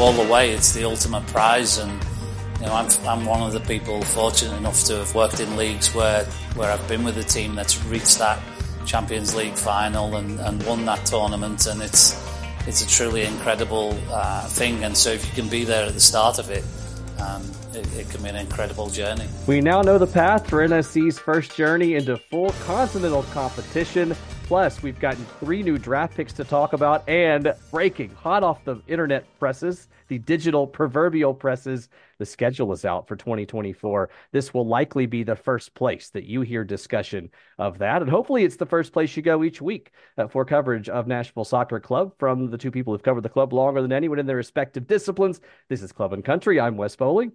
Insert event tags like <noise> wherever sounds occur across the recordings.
all the way. It's the ultimate prize, and you know, I'm, I'm one of the people fortunate enough to have worked in leagues where, where I've been with a team that's reached that Champions League final and, and won that tournament, and it's it's a truly incredible uh, thing. And so, if you can be there at the start of it, um, it, it, can be an incredible journey. We now know the path for NSC's first journey into full continental competition. Plus, we've gotten three new draft picks to talk about, and breaking hot off the internet presses, the digital proverbial presses. The schedule is out for 2024. This will likely be the first place that you hear discussion of that. And hopefully, it's the first place you go each week uh, for coverage of Nashville Soccer Club from the two people who've covered the club longer than anyone in their respective disciplines. This is Club and Country. I'm Wes Bowling.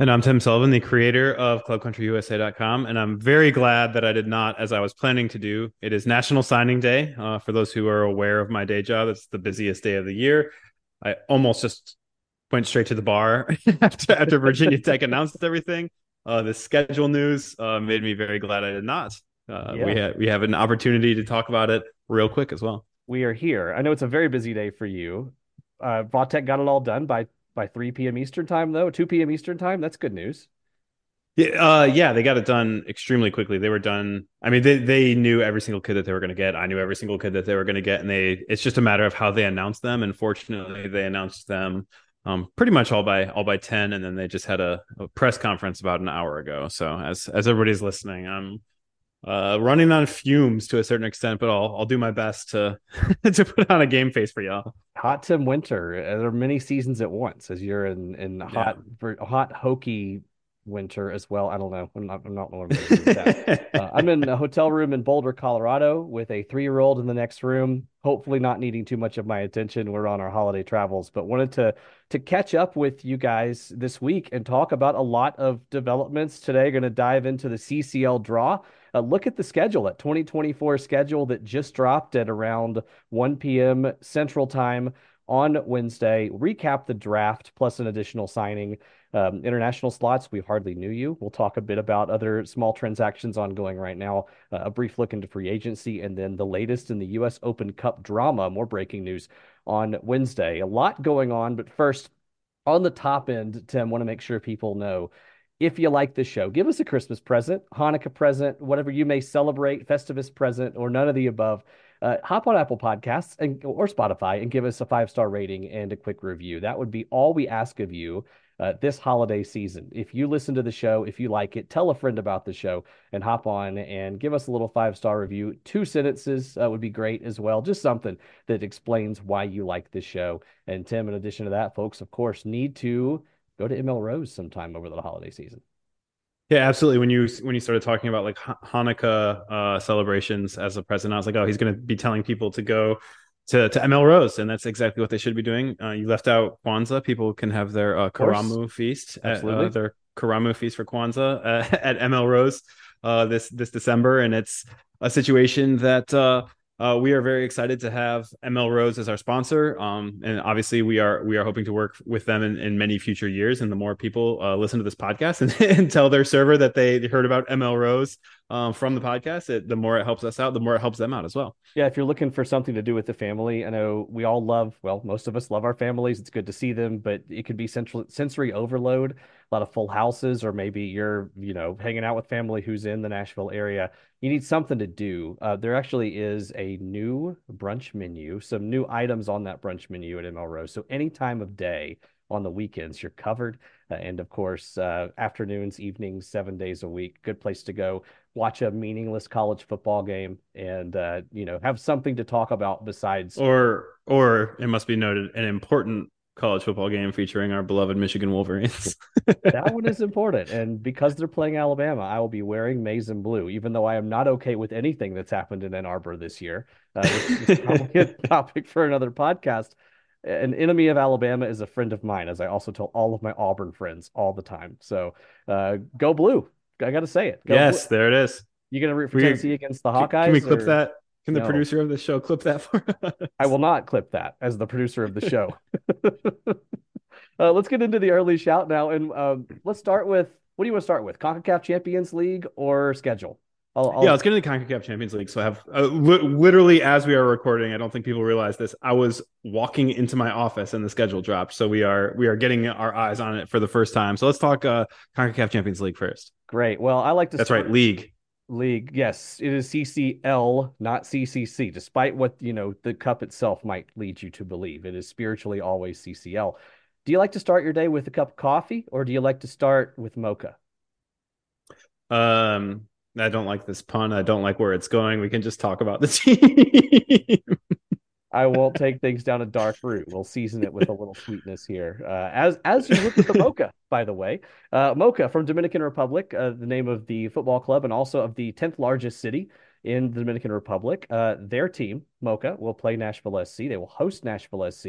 And I'm Tim Sullivan, the creator of ClubCountryUSA.com. And I'm very glad that I did not, as I was planning to do. It is National Signing Day. Uh, for those who are aware of my day job, it's the busiest day of the year. I almost just went straight to the bar <laughs> after, after Virginia Tech announced everything. Uh, the schedule news uh, made me very glad I did not. Uh, yeah. We, ha- we have an opportunity to talk about it real quick as well. We are here. I know it's a very busy day for you. Uh, Va Tech got it all done by by 3 p.m. Eastern time, though. 2 p.m. Eastern time. That's good news. Yeah, uh, yeah, they got it done extremely quickly. They were done. I mean, they they knew every single kid that they were going to get. I knew every single kid that they were going to get, and they. It's just a matter of how they announced them. And fortunately, they announced them um, pretty much all by all by ten, and then they just had a, a press conference about an hour ago. So as as everybody's listening, I'm uh, running on fumes to a certain extent, but I'll I'll do my best to <laughs> to put on a game face for y'all. Hot Tim Winter. Uh, there are many seasons at once as you're in in hot yeah. hot Hokie winter as well. I don't know. I'm not. I'm not. <laughs> uh, I'm in a hotel room in Boulder, Colorado, with a three year old in the next room. Hopefully, not needing too much of my attention. We're on our holiday travels, but wanted to to catch up with you guys this week and talk about a lot of developments today. Going to dive into the CCL draw uh, look at the schedule that 2024 schedule that just dropped at around 1 p.m. Central Time on Wednesday. Recap the draft plus an additional signing. Um, international slots, we hardly knew you. We'll talk a bit about other small transactions ongoing right now, uh, a brief look into free agency, and then the latest in the U.S. Open Cup drama. More breaking news on Wednesday. A lot going on, but first, on the top end, Tim, want to make sure people know if you like the show. Give us a Christmas present, Hanukkah present, whatever you may celebrate, Festivus present, or none of the above. Uh, hop on Apple Podcasts and or Spotify and give us a five star rating and a quick review. That would be all we ask of you uh, this holiday season. If you listen to the show, if you like it, tell a friend about the show and hop on and give us a little five star review. Two sentences uh, would be great as well. Just something that explains why you like the show. And Tim, in addition to that, folks, of course, need to go to ML Rose sometime over the holiday season. Yeah, absolutely. When you when you started talking about like Hanukkah uh, celebrations as a president, I was like, oh, he's going to be telling people to go to to ML Rose, and that's exactly what they should be doing. Uh, you left out Kwanzaa; people can have their uh, Karamu feast, at, uh, their Karamu feast for Kwanzaa uh, <laughs> at ML Rose uh, this this December, and it's a situation that uh, we are very excited to have ML Rose as our sponsor, um, and obviously we are we are hoping to work with them in, in many future years. And the more people uh, listen to this podcast <laughs> and, and, tell their server that they heard about ML Rose um, from the podcast, it, the more it helps us out, the more it helps them out as well. Yeah, if you're looking for something to do with the family, I know we all love. Well, most of us love our families. It's good to see them, but it could be central sensory overload a lot of full houses, or maybe you're, you know, hanging out with family who's in the Nashville area. You need something to do. Uh, there actually is a new brunch menu, some new items on that brunch menu at ML Rose. So any time of day on the weekends, you're covered. Uh, and of course, uh, afternoons, evenings, seven days a week. Good place to go watch a meaningless college football game and uh, you know have something to talk about besides. Or, or it must be noted, an important college football game featuring our beloved Michigan Wolverines. <laughs> that one is important. And because they're playing Alabama, I will be wearing maize and blue, even though I am not okay with anything that's happened in Ann Arbor this year. Uh, is <laughs> probably a topic for another podcast. An enemy of Alabama is a friend of mine, as I also tell all of my Auburn friends all the time. So uh, go blue. I got to say it. Go yes, blue. there it is. You're going to root for Tennessee against the Hawkeyes? Can we clip or... that? Can the no. producer of the show clip that for us? I will not clip that as the producer of the show. <laughs> uh, let's get into the early shout now, and uh, let's start with what do you want to start with? CONCACAF Champions League or schedule? I'll, I'll... Yeah, let's get into the CONCACAF Champions League. So I have uh, li- literally as we are recording, I don't think people realize this. I was walking into my office and the schedule dropped. So we are we are getting our eyes on it for the first time. So let's talk uh, CONCACAF Champions League first. Great. Well, I like to. That's right, league. League. Yes, it is CCL, not CCC. Despite what you know, the cup itself might lead you to believe, it is spiritually always CCL. Do you like to start your day with a cup of coffee, or do you like to start with mocha? Um, I don't like this pun. I don't like where it's going. We can just talk about the <laughs> team. I won't take things down a dark route. We'll season it with a little sweetness here. Uh, as as you look at the Moca, by the way, uh, Moca from Dominican Republic, uh, the name of the football club and also of the tenth largest city in the Dominican Republic. Uh, their team, Moca, will play Nashville SC. They will host Nashville SC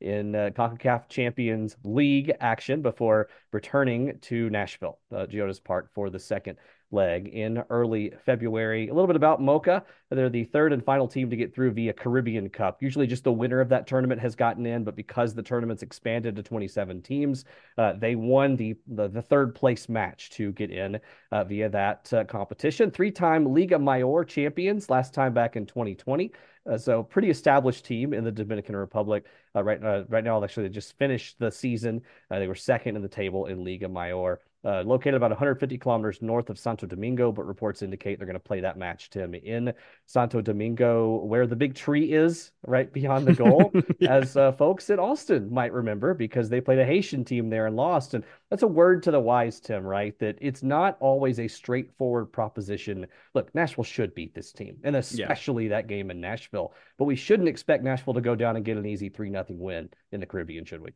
in uh, CONCACAF Champions League action before returning to Nashville, uh, Geodis Park, for the second leg in early February. A little bit about Moca. They're the third and final team to get through via Caribbean Cup. Usually just the winner of that tournament has gotten in, but because the tournament's expanded to 27 teams, uh, they won the, the, the third place match to get in uh, via that uh, competition. Three-time Liga Mayor champions, last time back in 2020. Uh, so pretty established team in the Dominican Republic. Uh, right, uh, right now, actually, they just finished the season. Uh, they were second in the table in Liga Mayor. Uh, located about 150 kilometers north of Santo Domingo, but reports indicate they're going to play that match, Tim, in Santo Domingo, where the big tree is, right beyond the goal, <laughs> yeah. as uh, folks in Austin might remember, because they played a Haitian team there and lost. And that's a word to the wise, Tim, right? That it's not always a straightforward proposition. Look, Nashville should beat this team, and especially yeah. that game in Nashville. But we shouldn't expect Nashville to go down and get an easy 3 nothing win in the Caribbean, should we?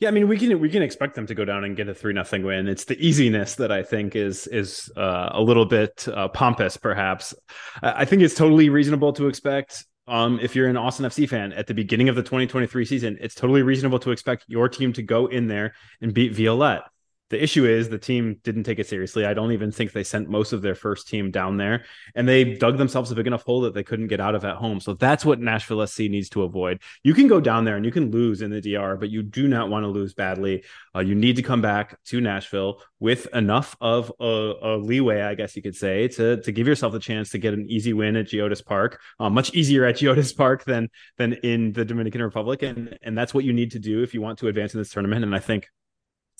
Yeah, I mean, we can we can expect them to go down and get a three nothing win. It's the easiness that I think is is uh, a little bit uh, pompous, perhaps. I think it's totally reasonable to expect. Um, if you're an Austin FC fan at the beginning of the 2023 season, it's totally reasonable to expect your team to go in there and beat Violette. The issue is the team didn't take it seriously. I don't even think they sent most of their first team down there, and they dug themselves a big enough hole that they couldn't get out of at home. So that's what Nashville SC needs to avoid. You can go down there and you can lose in the DR, but you do not want to lose badly. Uh, you need to come back to Nashville with enough of a, a, leeway, I guess you could say, to to give yourself the chance to get an easy win at Geodis Park. Uh, much easier at <laughs> Geodis Park than than in the Dominican Republic, and and that's what you need to do if you want to advance in this tournament. And I think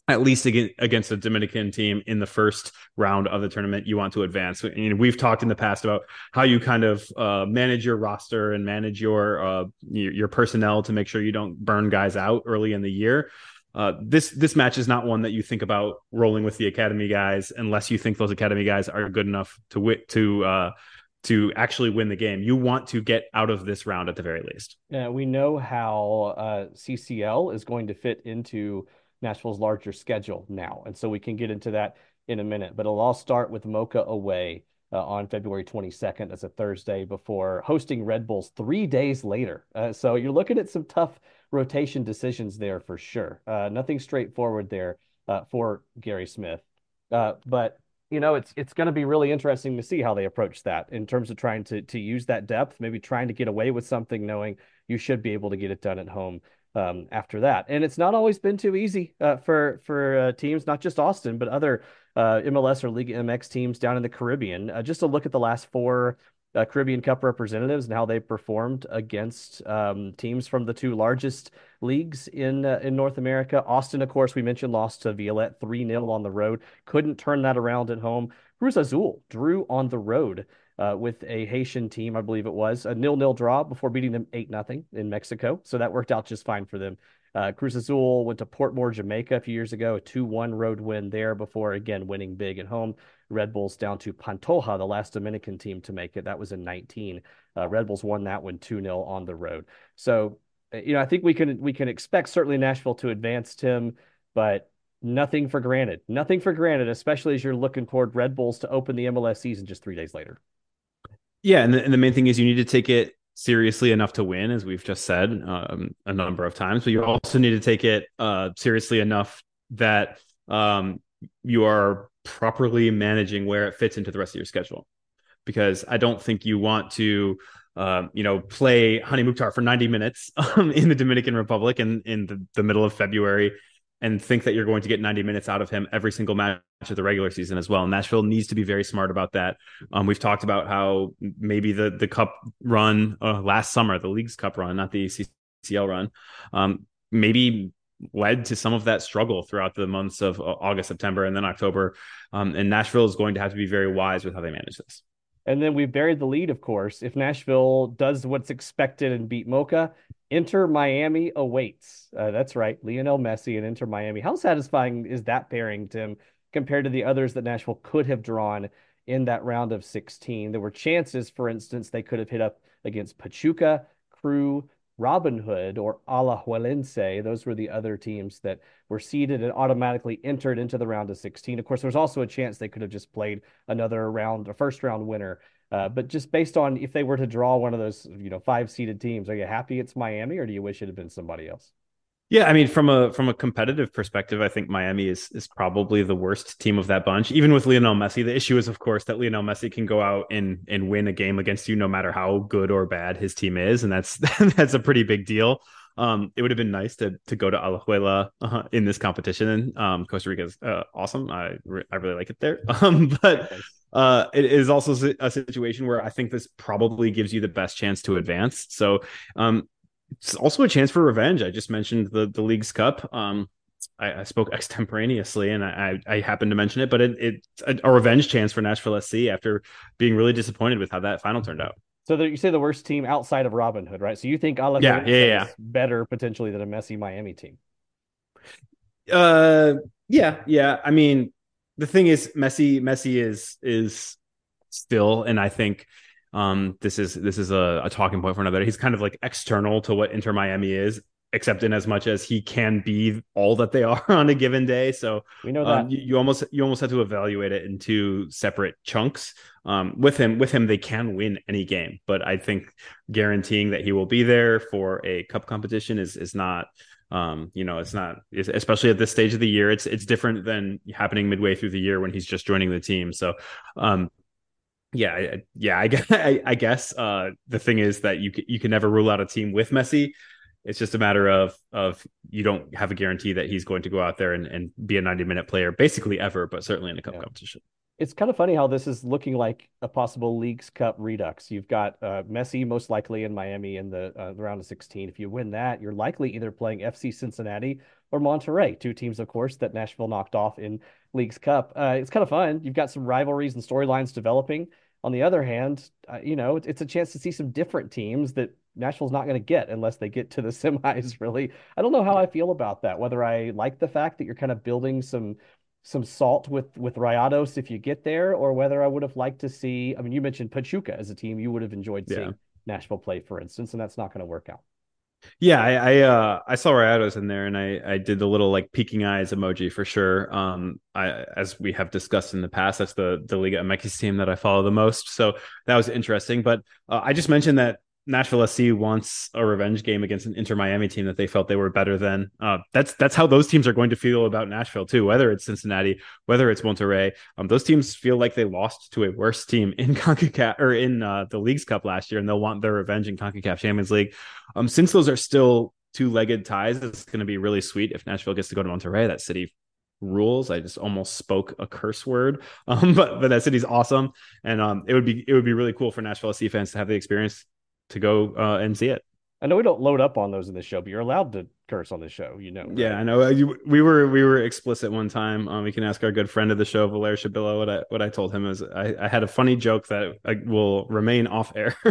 at least against a Dominican team in the first round of the tournament, you want to advance. And we've talked in the past about how you kind of uh, manage your roster and manage your, uh, your, your personnel to make sure you don't burn guys out early in the year. Uh, this this match is not one that you think about rolling with the academy guys unless you think those academy guys are good enough to wit to uh, to actually win the game. You want to get out of this round at the very least. Yeah, we know how uh, CCL is going to fit into Nashville's larger schedule now. And so we can get into that in a minute, but it'll all start with Moca away uh, on February 22nd. That's a Thursday before hosting Red Bulls three days later. Uh, so you're looking at some tough rotation decisions there for sure. Uh, nothing straightforward there uh, for Gary Smith. Uh, but you know, it's it's going to be really interesting to see how they approach that in terms of trying to to use that depth, maybe trying to get away with something, knowing you should be able to get it done at home um, after that. And it's not always been too easy uh, for for uh, teams, not just Austin, but other uh, MLS or League MX teams down in the Caribbean. Uh, just to look at the last four uh, Caribbean Cup representatives and how they performed against um, teams from the two largest leagues in uh, in North America. Austin, of course, we mentioned lost to Violette three 0 on the road. Couldn't turn that around at home. Cruz Azul drew on the road uh, with a Haitian team, I believe it was, a nil-nil draw before beating them 8-0 in Mexico. So that worked out just fine for them. Uh, Cruz Azul went to Portmore, Jamaica a few years ago, a 2-1 road win there before, again, winning big at home. Red Bulls down to Pantoja, the last Dominican team to make it. That was in 19. Uh, Red Bulls won that one 2-0 on the road. So, uh, you know, I think we can we can expect certainly Nashville to advance, Tim, but nothing for granted. Nothing for granted, especially as you're looking toward Red Bulls to open the MLS season just three days later. Yeah, and the, and the main thing is you need to take it seriously enough to win, as we've just said um, a number of times. But you also need to take it uh, seriously enough that um, you are properly managing where it fits into the rest of your schedule. Because I don't think you want to, um, you know, play Hany Mukhtar for 90 minutes <laughs> um, in the Dominican Republic in in the, the middle of February and think that you're going to get 90 minutes out of him every single match of the regular season as well. Nashville needs to be very smart about that. Um, we've talked about how maybe the the cup run uh, last summer, the league's cup run, not the CCL run, um, maybe led to some of that struggle throughout the months of uh, August, September, and then October. Um, and Nashville is going to have to be very wise with how they manage this. And then we've buried the lead, of course. If Nashville does what's expected and beat Moca, Inter Miami awaits. Uh, that's right, Lionel Messi and Inter Miami. How satisfying is that pairing, Tim, compared to the others that Nashville could have drawn in that round of 16? There were chances, for instance, they could have hit up against Pachuca, Crew, Robinhood or Alajuelense. Those were the other teams that were seeded and automatically entered into the round of 16. Of course, there was also a chance they could have just played another round, a first round winner. Uh, but just based on if they were to draw one of those, you know, five seeded teams, are you happy it's Miami or do you wish it had been somebody else? Yeah, I mean, from a from a competitive perspective, I think Miami is is probably the worst team of that bunch. Even with Lionel Messi, the issue is, of course, that Lionel Messi can go out and and win a game against you, no matter how good or bad his team is, and that's <laughs> that's a pretty big deal. Um, it would have been nice to to go to Alajuela uh, in this competition. And um, Costa Rica is uh, awesome. I re- I really like it there. <laughs> Um, but uh, it is also a situation where I think this probably gives you the best chance to advance. So um, it's also a chance for revenge. I just mentioned the the league's cup. Um, I, I spoke <laughs> extemporaneously, and I, I happened to mention it, but it, it's a, a, revenge chance for Nashville SC after being really disappointed with how that final turned out. So the, you say the worst team outside of Robinhood, right? So you think Ala yeah, yeah, yeah. better potentially than a messy Miami team? Uh, yeah, yeah. I mean, the thing is, Messi, Messi is is still, and I think um, this is this is a, a talking point for another. He's kind of like external to what Inter Miami is, except in as much as he can be all that they <laughs> are on a given day. So we know um, that um, you, you, almost you almost have to evaluate it in two separate chunks. Um, with him, with him, they can win any game, but I think guaranteeing that he will be there for a cup competition is is not. Um, you know, it's not, especially at this stage of the year. It's it's different than happening midway through the year when he's just joining the team. So, um, yeah, yeah, I guess, <laughs> I, I guess uh, the thing is that you you can never rule out a team with Messi. It's just a matter of of you don't have a guarantee that he's going to go out there and, and be a 90 minute player basically ever, but certainly in a cup yeah. competition. It's kind of funny how this is looking like a possible Leagues Cup redux. You've got uh, Messi most likely in Miami in the, uh, the round of 16. If you win that, you're likely either playing FC Cincinnati or Monterrey, two teams, of course, that Nashville knocked off in Leagues Cup. Uh, it's kind of fun. You've got some rivalries and storylines developing. On the other hand, uh, you know, it's, it's a chance to see some different teams that Nashville's not going to get unless they get to the <laughs> semis. Really, I don't know how I feel about that. Whether I like the fact that you're kind of building some some salt with with Rayados if you get there, or whether I would have liked to see. I mean, you mentioned Pachuca as a team you would have enjoyed seeing yeah. Nashville play, for instance, and that's not going to work out. Yeah, I I, uh, I saw Rayados in there, and I I did the little like peeking eyes emoji for sure. Um, I as we have discussed in the past, that's the the Liga MX team that I follow the most, so that was interesting. But uh, I just mentioned that Nashville SC wants a revenge game against an Inter Miami team that they felt they were better than. Uh, that's that's how those teams are going to feel about Nashville too. Whether it's Cincinnati, whether it's Monterrey, um, those teams feel like they lost to a worse team <laughs> in Concacaf or in uh, the Leagues Cup last year, and they'll want their revenge in Concacaf Champions League. Um, since those are still two-legged ties, it's going to be really sweet if Nashville gets to go to Monterrey. That city rules. I just almost spoke a curse word, <laughs> um, but but that city's awesome, and um, it would be it would be really cool for Nashville SC fans to have the experience to go uh, and see it. I know we don't load up on those in the show, but you're allowed to curse on the show. You know. Right? Yeah, I know. Uh, we were we were explicit one time. Um, we can ask our good friend of the show, Valer Shabilla. What I what I told him is I, I had a funny joke that I will remain off air. <laughs>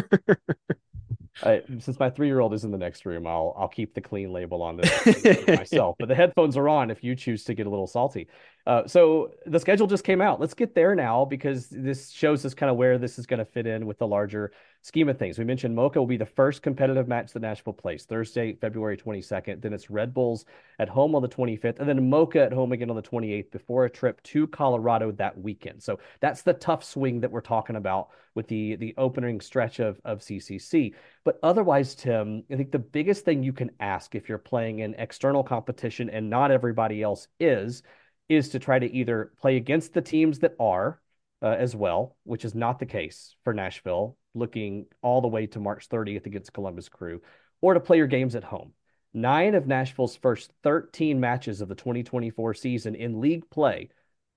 I, since my three year old is in the next room, I'll I'll keep the clean label on this <laughs> myself. But the headphones are on if you choose to get a little salty. Uh, so the schedule just came out. Let's get there now because this shows us kind of where this is going to fit in with the larger scheme of things. We mentioned Moca will be the first competitive match that Nashville plays Thursday, February 22nd. Then it's Red Bulls at home on the 25th, and then Moca at home again on the 28th before a trip to Colorado that weekend. So that's the tough swing that we're talking about with the the opening stretch of of CCC. But otherwise, Tim, I think the biggest thing you can ask if you're playing in external competition and not everybody else is is to try to either play against the teams that are uh, as well, which is not the case for Nashville, looking all the way to March 30th against Columbus Crew, or to play your games at home. nine of Nashville's first 13 matches of the 2024 season in league play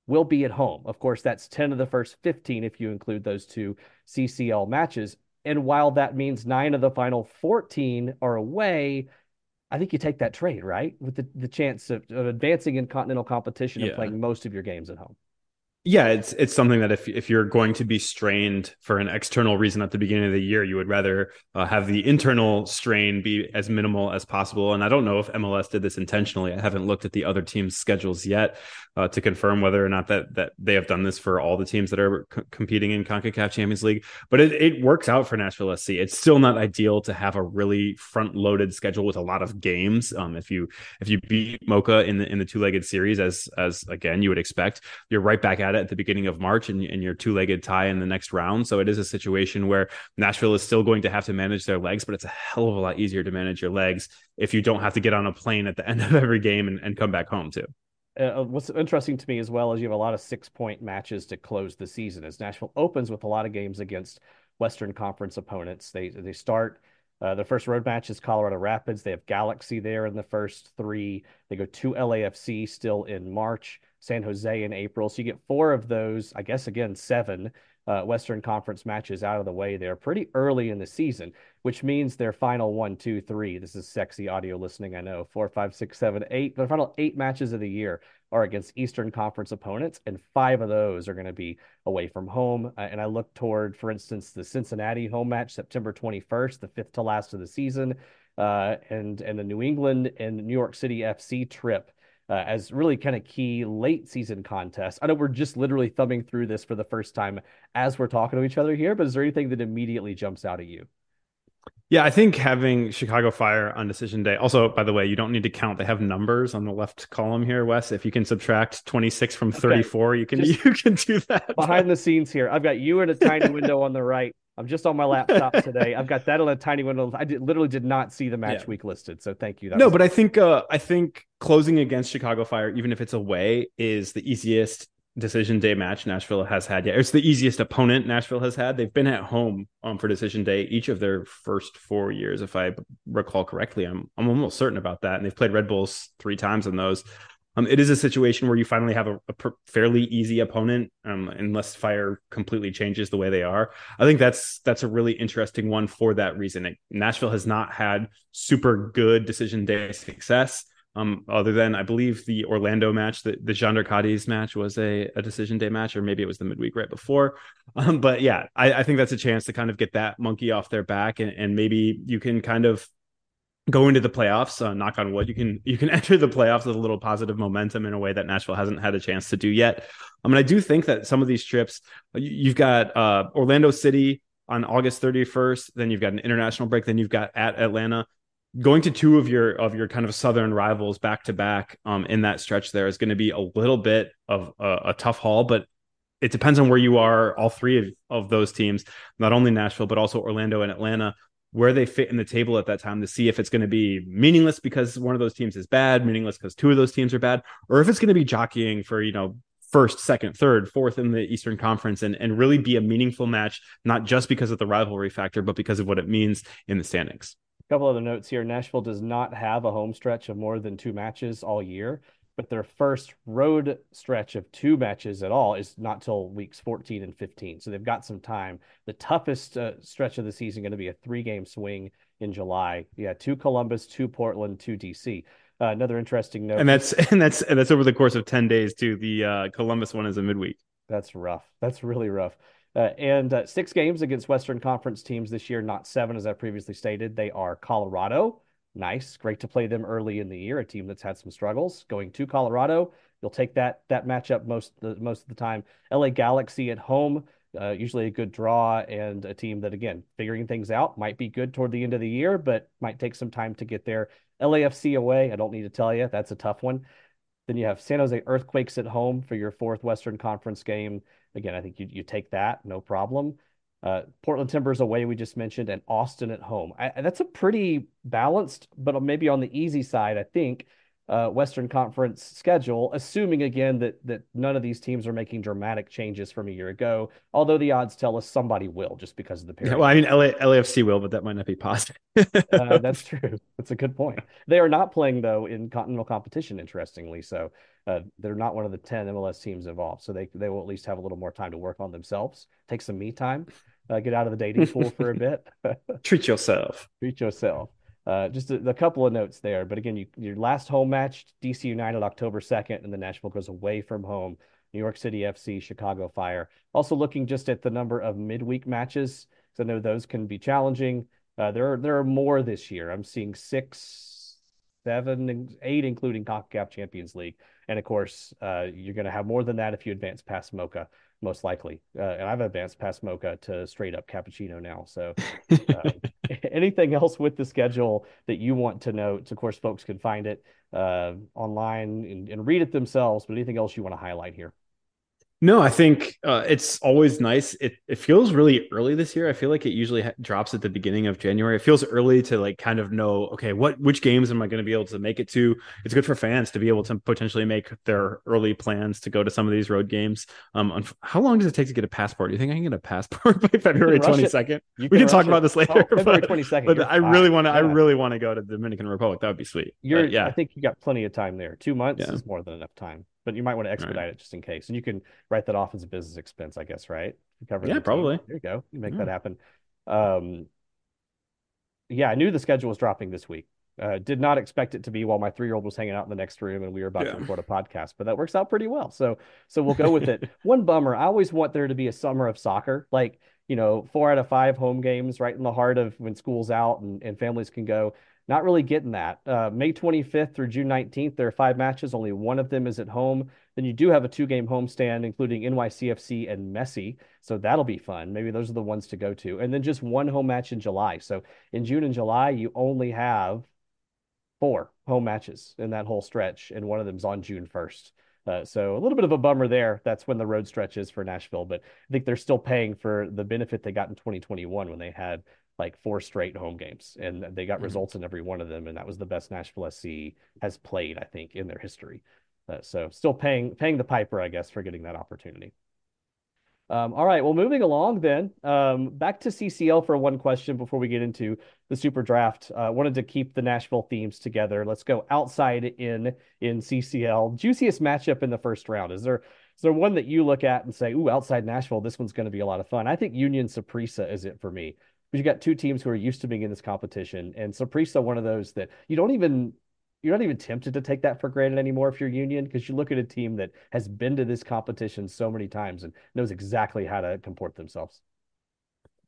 will be at home. Of course, that's 10 of the first 15 if you include those two CCL matches. And while that means nine of the final 14 are away, I think you take that trade, right? With the, the chance of, of advancing in continental competition yeah. and playing most of your games at home. Yeah, it's it's something that if if you're going to be strained for an external reason at the beginning of the year, you would rather uh, have the internal strain be as minimal as possible. And I don't know if MLS did this intentionally. I haven't looked at the other teams' schedules yet uh, to confirm whether or not that that they have done this for all the teams that are c- competing in Concacaf Champions League. But it, it works out for Nashville SC. It's still not ideal to have a really front loaded schedule with a lot of games. Um, if you if you beat Moca in the in the two legged series, as as again you would expect, you're right back at at at the beginning of March and, your two legged tie in the next round. So it is a situation where Nashville is still going to have to manage their legs, but it's a hell of a lot easier to manage your legs if you don't have to get on a plane at the <laughs> end of every game and, and come back home too. Uh, uh, what's interesting to me as well is you have a lot of six point matches to close the season as Nashville opens with a lot of games against Western Conference opponents. They they start uh, the first road match is Colorado Rapids. They have Galaxy there in the first three. They go to LAFC still in March. San Jose in April. So you get four of those, I guess, again, seven uh, Western Conference matches out of the way there pretty early in the season, which means their final one, two, three. This is sexy audio listening, I know. Four, five, six, seven, eight. The final eight matches of the year are against Eastern Conference opponents, and five of those are going to be away from home. Uh, and I look toward, for instance, the Cincinnati home match, September 21st, the fifth to last of the season, uh, and and the New England and New York City FC trip uh, as really kind of key late season contests. I know we're just literally thumbing through this for the first time as we're talking to each other here, but is there anything that immediately jumps out at you? Yeah, I think having Chicago Fire on decision day. Also, by the way, you don't need to count. They have numbers on the left column here, Wes. If you can subtract 26 from 34, okay. you can Just <laughs> you can do that. Behind the scenes here, I've got you in a tiny window on the right. I'm just on my laptop <laughs> today. I've got that on a tiny window. I did, literally did not see the match yeah. week listed, so thank you. That no, but I think uh, I think closing against Chicago Fire, even if it's away, is the easiest decision day match Nashville has had yet. It's the easiest opponent Nashville has had. They've been at home um, for decision day each of their first four years, if I recall correctly. I'm I'm almost certain about that, and they've played Red Bulls three times in those. Um, it is a situation where you finally have a, a fairly easy opponent, um, unless Fire completely changes the way they are. I think that's that's a really interesting one for that reason. It, Nashville has not had super good decision day success. Um, other than I believe the Orlando match, the, the Jhonder Cádiz match was a, a decision day match, or maybe it was the midweek right before. <laughs> Um, but yeah, I, I think that's a chance to kind of get that monkey off their back, and, and maybe you can kind of go into the playoffs uh, knock on wood you can you can <laughs> enter the playoffs with a little positive momentum in a way that nashville hasn't had a chance to do yet. I mean i do think that some of these trips you've got uh, orlando city on august 31st then you've got an international break then you've got at atlanta. Going to two of your of your kind of southern rivals back to back um, in that stretch there is going to be a little bit of a, a tough haul but it depends on where you are all three of, of those teams not only nashville but also orlando and atlanta where they fit in the table at that time to see if it's going to be meaningless because one of those teams is bad, meaningless because two of those teams are bad, or if it's going to be jockeying for, you know, first, second, third, fourth in the Eastern Conference and, and really be a meaningful match, not just because of the rivalry factor, but because of what it means in the standings. A couple other notes here. Nashville does not have a home stretch of more than two matches all year but their first road stretch of two matches at all is not till weeks 14 and 15. So they've got some time. The toughest uh, stretch of the season going to be a three game swing in July. Yeah, two Columbus, two Portland, two DC. Uh, another interesting note, and that's <laughs> and that's and that's over the course of 10 days too. The uh, Columbus one is a midweek. That's rough. That's really rough. Uh, and uh, six games against Western Conference teams this year, not seven as I previously stated. They are Colorado, nice. Great to play them early in the year, a team that's had some struggles. Going to Colorado, you'll take that that matchup most the, most of the time. LA Galaxy at home, uh, usually a good draw and a team that again figuring things out might be good toward the end of the year, but might take some time to get there. LAFC away, I don't need to tell you, that's a tough one. Then you have San Jose Earthquakes at home for your fourth Western Conference game. Again, I think you you take that, no problem. Uh, Portland Timbers away, we just mentioned, and Austin at home. I, that's a pretty balanced, but maybe on the easy side, I think, uh, Western Conference schedule, assuming again that that none of these teams are making dramatic changes from a year ago. Although the odds tell us somebody will, just because of the period. Yeah, well, I mean, LA, LAFC will, but that might not be possible. uh, <laughs> that's true. That's a good point. They are not playing though in continental competition, interestingly. So uh, they're not one of the ten MLS teams involved. So they they will at least have a little more time to work on themselves, take some me time, uh, get out of the dating pool for a bit. <laughs> Treat yourself. Treat yourself. Uh, just a, a, couple of notes there. But again, you, your last home match, DC United, October 2nd, and the Nashville goes away from home. New York City FC, Chicago Fire. Also looking just at the number of midweek matches, because I know those can be challenging. Uh, there are there are more this year. I'm seeing six, seven, eight, including CONCACAF Champions League, and of course, uh, you're going to have more than that if you advance past Moca most likely. Uh, and I've advanced past Mocha to straight up cappuccino now. So, uh, <laughs> <laughs> anything else with the schedule that you want to note? Of course, folks can find it uh, online and, and, read it themselves. But anything else you want to highlight here? No, I think uh, it's always nice. It it feels really early this year. I feel like it usually ha- drops at the beginning of January. It feels early to like kind of know, okay, what which games am I going to be able to make it to? It's good for fans to be able to potentially make their early plans to go to some of these road games. Um, how long does it take to get a passport? Do you think I can get a passport <laughs> by February twenty second? We can talk it. about this later. Oh, <laughs> February twenty second. But I really want to. Yeah. I really want to go to the Dominican Republic. That would be sweet. You're, but, yeah, I think you got plenty of time there. Two months yeah. is more than enough time but you might want to expedite right. it just in case. And you can write that off as a business expense, I guess, right? Cover yeah, probably. There you go. You make yeah. that happen. Um, yeah, I knew the schedule was dropping this week. Uh, did not expect it to be while my three year old was hanging out in the next room and we were about yeah. to record a podcast, but that works out pretty well. So, so we'll go with it. <laughs> One bummer. I always want there to be a summer of soccer, like you know, four out of five home games right in the heart of when school's out and, and families can go not really getting that. Uh, May 25th through June 19th, there are five matches. Only one of them is at home. Then you do have a two game homestand, including NYCFC and Messi. So that'll be fun. Maybe those are the ones to go to. And then just one home match in July. So in June and July, you only have four home matches in that whole stretch. And one of them's on June 1st. Uh, so a little bit of a bummer there. That's when the road stretch is for Nashville, but I think they're still paying for the benefit they got in 2021 when they had like four straight home games, and they got mm-hmm. results in every one of them, and that was the best Nashville SC has played, I think, in their history. Uh, so still paying paying the piper, I guess, for getting that opportunity. Um, all right, well, moving along then, um, back to CCL for one question before we get into the super draft. Uh, wanted to keep the Nashville themes together. Let's go outside in in CCL. Juiciest matchup in the first round. Is there is there one that you look at and say, "Ooh, outside Nashville, this one's going to be a lot of fun"? I think Union Saprissa is it for me but you got two teams who are used to being in this competition, and Saprissa one of those that you don't even you're not even tempted to take that for granted anymore if you're Union because you look at a team that has been to this competition so many times and knows exactly how to comport themselves.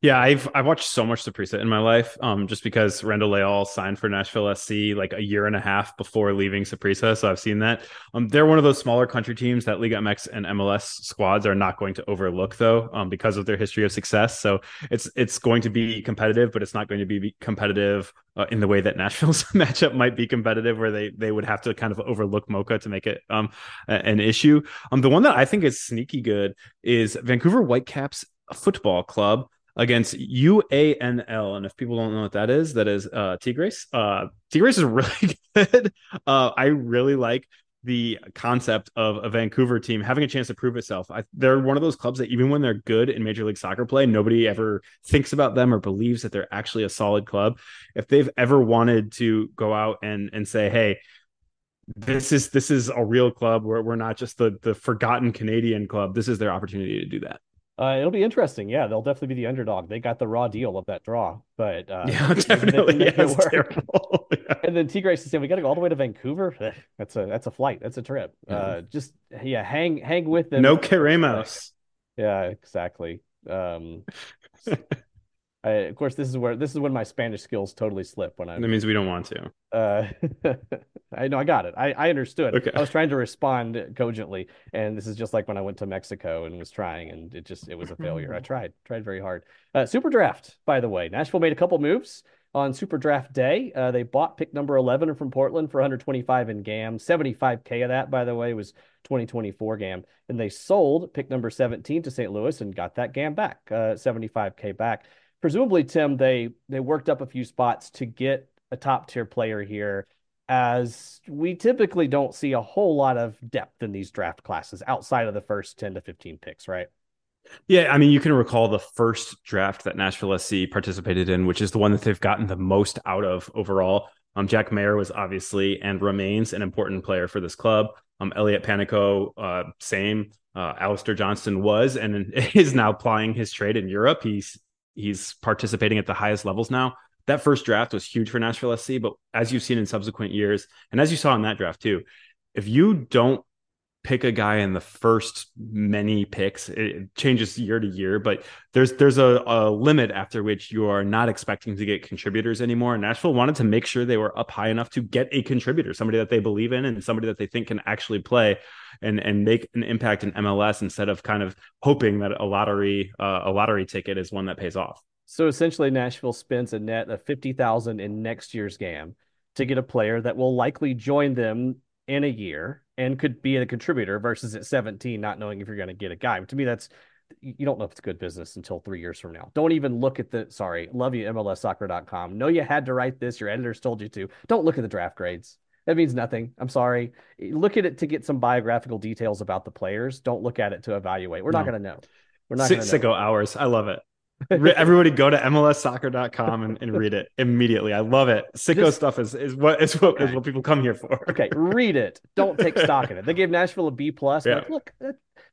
Yeah, I've I've watched so much Saprissa in my life, um, just because Randall Leal signed for Nashville SC like a year and a half before leaving Saprissa, so I've seen that. Um, they're one of those smaller country teams that Liga MX and MLS squads are not going to overlook, though, um, because of their history of success. So it's it's going to be competitive, but it's not going to be competitive uh, in the way that Nashville's <laughs> matchup might be competitive, where they they would have to kind of overlook Moca to make it um an issue. Um, the one that I think is sneaky good is Vancouver Whitecaps Football Club against UANL. And if people don't know what that is, that is uh, Tigres. Uh, Tigres is <laughs> really good. Uh, I really like the concept of a Vancouver team having a chance to prove itself. I, they're one of those clubs that even when they're good in Major League Soccer play, nobody ever thinks about them or believes that they're actually a solid club. If they've ever wanted to go out and and say, "Hey," this is this is a real club where we're not just the the forgotten Canadian club. This is their opportunity to do that. Uh, it'll be interesting. Yeah, they'll definitely be the underdog. They got the raw deal of that draw, but uh, yeah, <laughs> definitely. Yeah, terrible. <laughs> yeah. And then Tigres is saying we got to go all the way to Vancouver. <laughs> That's a that's a flight. That's a trip. Yeah. Uh, just yeah, hang hang with them. No queremos. Yeah, exactly. Um, I, of course, this is where this is when my Spanish skills totally slip. When I that means we don't want to. Uh, <laughs> I know I got it. I, I understood. Okay. I was trying to respond cogently, and this is just like when I went to Mexico and was trying, and it just it was a failure. I tried, tried very hard. Uh, Super Draft, by the way, Nashville made a couple moves on Super Draft Day. Uh, they bought pick number 11 from Portland for 125 in GAM. 75K of that, by the way, was 2024 GAM. And they sold pick number 17 to St. Louis and got that GAM back, uh, 75K back presumably Tim, they they worked up a few spots to get a top tier player here. as we typically don't see a whole lot of depth in these draft classes outside of the first 10 to 15 picks, right? Yeah, I mean, you can recall the first draft that Nashville SC participated in, which is the one that they've gotten the most out of overall. Um, Jack Maher was obviously and remains an important player for this club. Um, Elliot Panicco, uh, same. Uh, Alistair Johnston was and <laughs> is now plying his trade in Europe. He's he's participating at the highest levels now. That first draft was huge for Nashville SC, but as you've seen in subsequent years, and as you saw in that draft too, if you don't pick a guy in the first many picks. It changes year to year, but there's there's a, a, limit after which you are not expecting to get contributors anymore. Nashville wanted to make sure they were up high enough to get a contributor, somebody that they believe in and somebody that they think can actually play and and make an impact in MLS instead of kind of hoping that a lottery uh, a lottery ticket is one that pays off. So essentially, Nashville spends a net of fifty thousand in next year's game to get a player that will likely join them in a year and could be a contributor versus at 17 not knowing if you're going to get a guy. To me, that's you don't know if it's good business until three years from now. Don't even look at the sorry, love you, MLSsoccer.com. Know you had to write this, your editors told you to. Don't look at the draft grades. That means nothing. I'm sorry. Look at it to get some biographical details about the players. Don't look at it to evaluate. We're no. not going to know. We're not S- Sicko hours. I love it. <laughs> Everybody go to MLSsoccer.com and, and read it immediately. I love it. Sicko Just, stuff is, is what is what okay. is what people come here for. okay, read it. Don't take stock in it. They gave Nashville a B plus. Yeah. Like, look,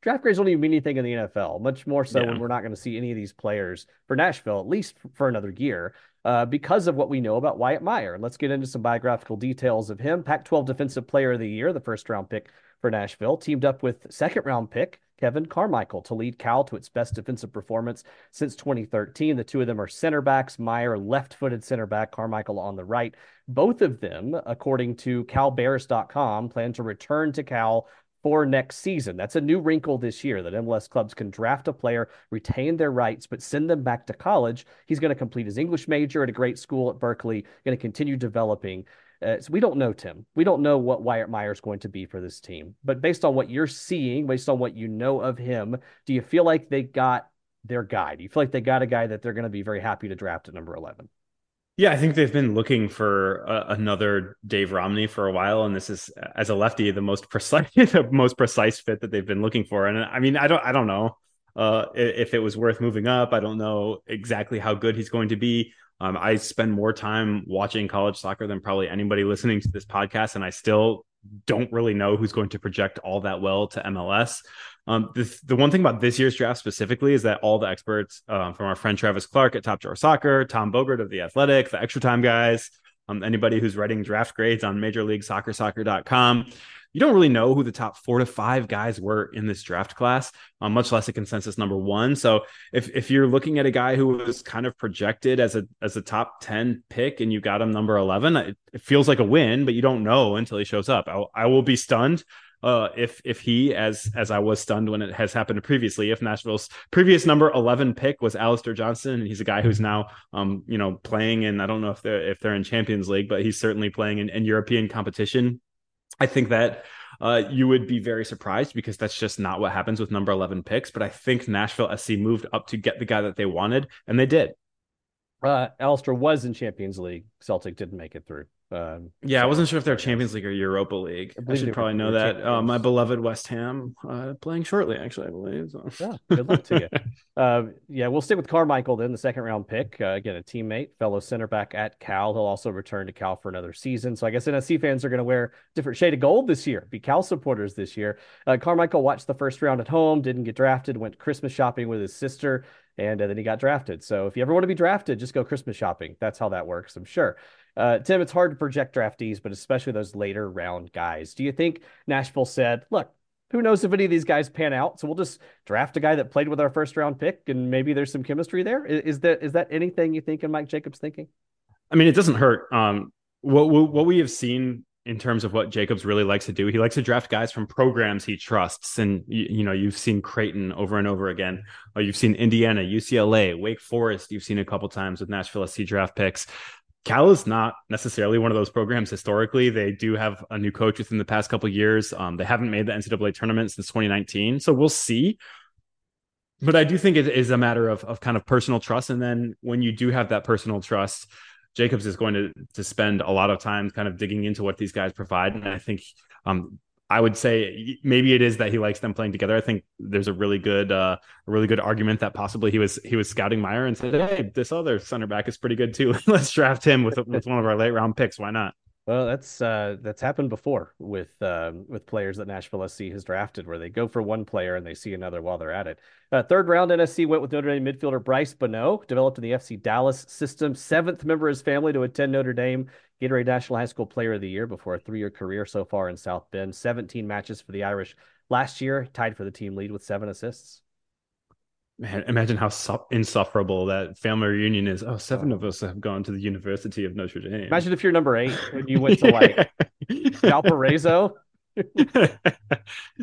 draft grades don't even mean anything in the NFL. Much more so yeah. when we're not going to see any of these players for Nashville at least for another year. Uh, because of what we know about Wyatt Meyer. Let's get into some biographical details of him. Pac 12 Defensive Player of the Year, the first round pick for Nashville, teamed up with second round pick Kevin Carmichael to lead Cal to its best defensive performance since 2013. The two of them are center backs, Meyer, left footed center back, Carmichael on the right. Both of them, according to CalBears.com, plan to return to Cal for next season. That's a new wrinkle this year that MLS clubs can draft a player, retain their rights, but send them back to college. He's going to complete his English major at a great school at Berkeley, going to continue developing. Uh, so we don't know Tim. We don't know what Wyatt Meyer is going to be for this team. But based on what you're seeing, based on what you know of him, do you feel like they got their guy? Do you feel like they got a guy that they're going to be very happy to draft at number 11? Yeah, I think they've been looking for uh, another Dave Romney for a while, and this is, as a lefty, the most precise, <laughs> the most precise fit that they've been looking for. And I mean, I don't, I don't know uh, if it was worth moving up. I don't know exactly how good he's going to be. Um, I spend more time watching college soccer than probably anybody listening to this podcast, and I still don't really know who's going to project all that well to MLS. Um, the, the one thing about this year's draft specifically is that all the experts um, from our friend Travis Clark at Top Drawer Soccer, Tom Bogert of The Athletic, the Extra Time guys, um, anybody who's writing draft grades on Major League Soccer Soccer.com, you don't really know who the top four to five guys were in this draft class, um, much less a consensus number one. So if if you're looking at a guy who was kind of projected as a as a top ten pick and you got him number eleven, it, it feels like a win, but you don't know until he shows up. I, I will be stunned uh, if if he as as I was stunned when it has happened previously. If Nashville's previous number eleven pick was Alistair Johnston, and he's a guy who's now um you know playing in I don't know if they're if they're in Champions League, but he's certainly playing in, in European competition I think that uh, you would be very surprised because that's just not what happens with number 11 picks. But I think Nashville SC moved up to get the guy that they wanted, and they did. Uh, Alistair was in Champions League. Celtic didn't make it through. Um, yeah, I wasn't sure if they're Champions League or Europa League. I, I should probably know that. Uh, my beloved West Ham uh, playing shortly, actually, I believe. So. Yeah, good luck to you. uh, <laughs> yeah, we'll stick with Carmichael then, the second round pick. Uh, again, a teammate, fellow center back at Cal. He'll also return to Cal for another season. So I guess NSC fans are going to wear different shade of gold this year, be Cal supporters this year. Uh, Carmichael watched the first round at home, didn't get drafted, went Christmas shopping with his sister and uh, then he got drafted. So if you ever want to be drafted, just go Christmas shopping. That's how that works, I'm sure. Uh, Tim, it's hard to project draftees, but especially those later round guys. Do you think Nashville said, look, who knows if any of these guys pan out? So we'll just draft a guy that played with our first round pick, and maybe there's some chemistry there. Is, is that is that anything you think in Mike Jacobs thinking? I mean, it doesn't hurt. Um, what what we have seen in terms of what Jacobs really likes to do, he likes to draft guys from programs he trusts, and you, you know you've seen Creighton over and over again. Uh, you've seen Indiana, UCLA, Wake Forest. You've seen a couple times with Nashville SC draft picks. Cal is not necessarily one of those programs historically. They do have a new coach within the past couple years. Um, they haven't made the NCAA tournament since 2019. So we'll see. But I do think it is a matter of, of kind of personal trust. And then when you do have that personal trust, Jacobs is going to to spend a lot of time kind of digging into what these guys provide, and I think um, I would say maybe it is that he likes them playing together. I think there's a really good, uh, a really good argument that possibly he was he was scouting Meyer and said, "Hey, this other center back is pretty good too. <laughs> Let's draft him with with one of our late round picks. Why not?" Well, that's uh, that's happened before with uh, with players that Nashville SC has drafted, where they go for one player and they see another while they're at it. Uh, third round, NSC went with Notre Dame midfielder Bryce Bonneau, developed in the FC Dallas system, seventh member of his family to attend Notre Dame. Gatorade National High School Player of the Year before a three-year career so far in South Bend. 17 matches for the Irish last year, tied for the team lead with seven assists. Man, imagine how su- insufferable that family reunion is. Oh, seven of us have gone to the University of Notre Dame. Imagine if you're number eight when you went to <laughs> like Valparaiso <laughs>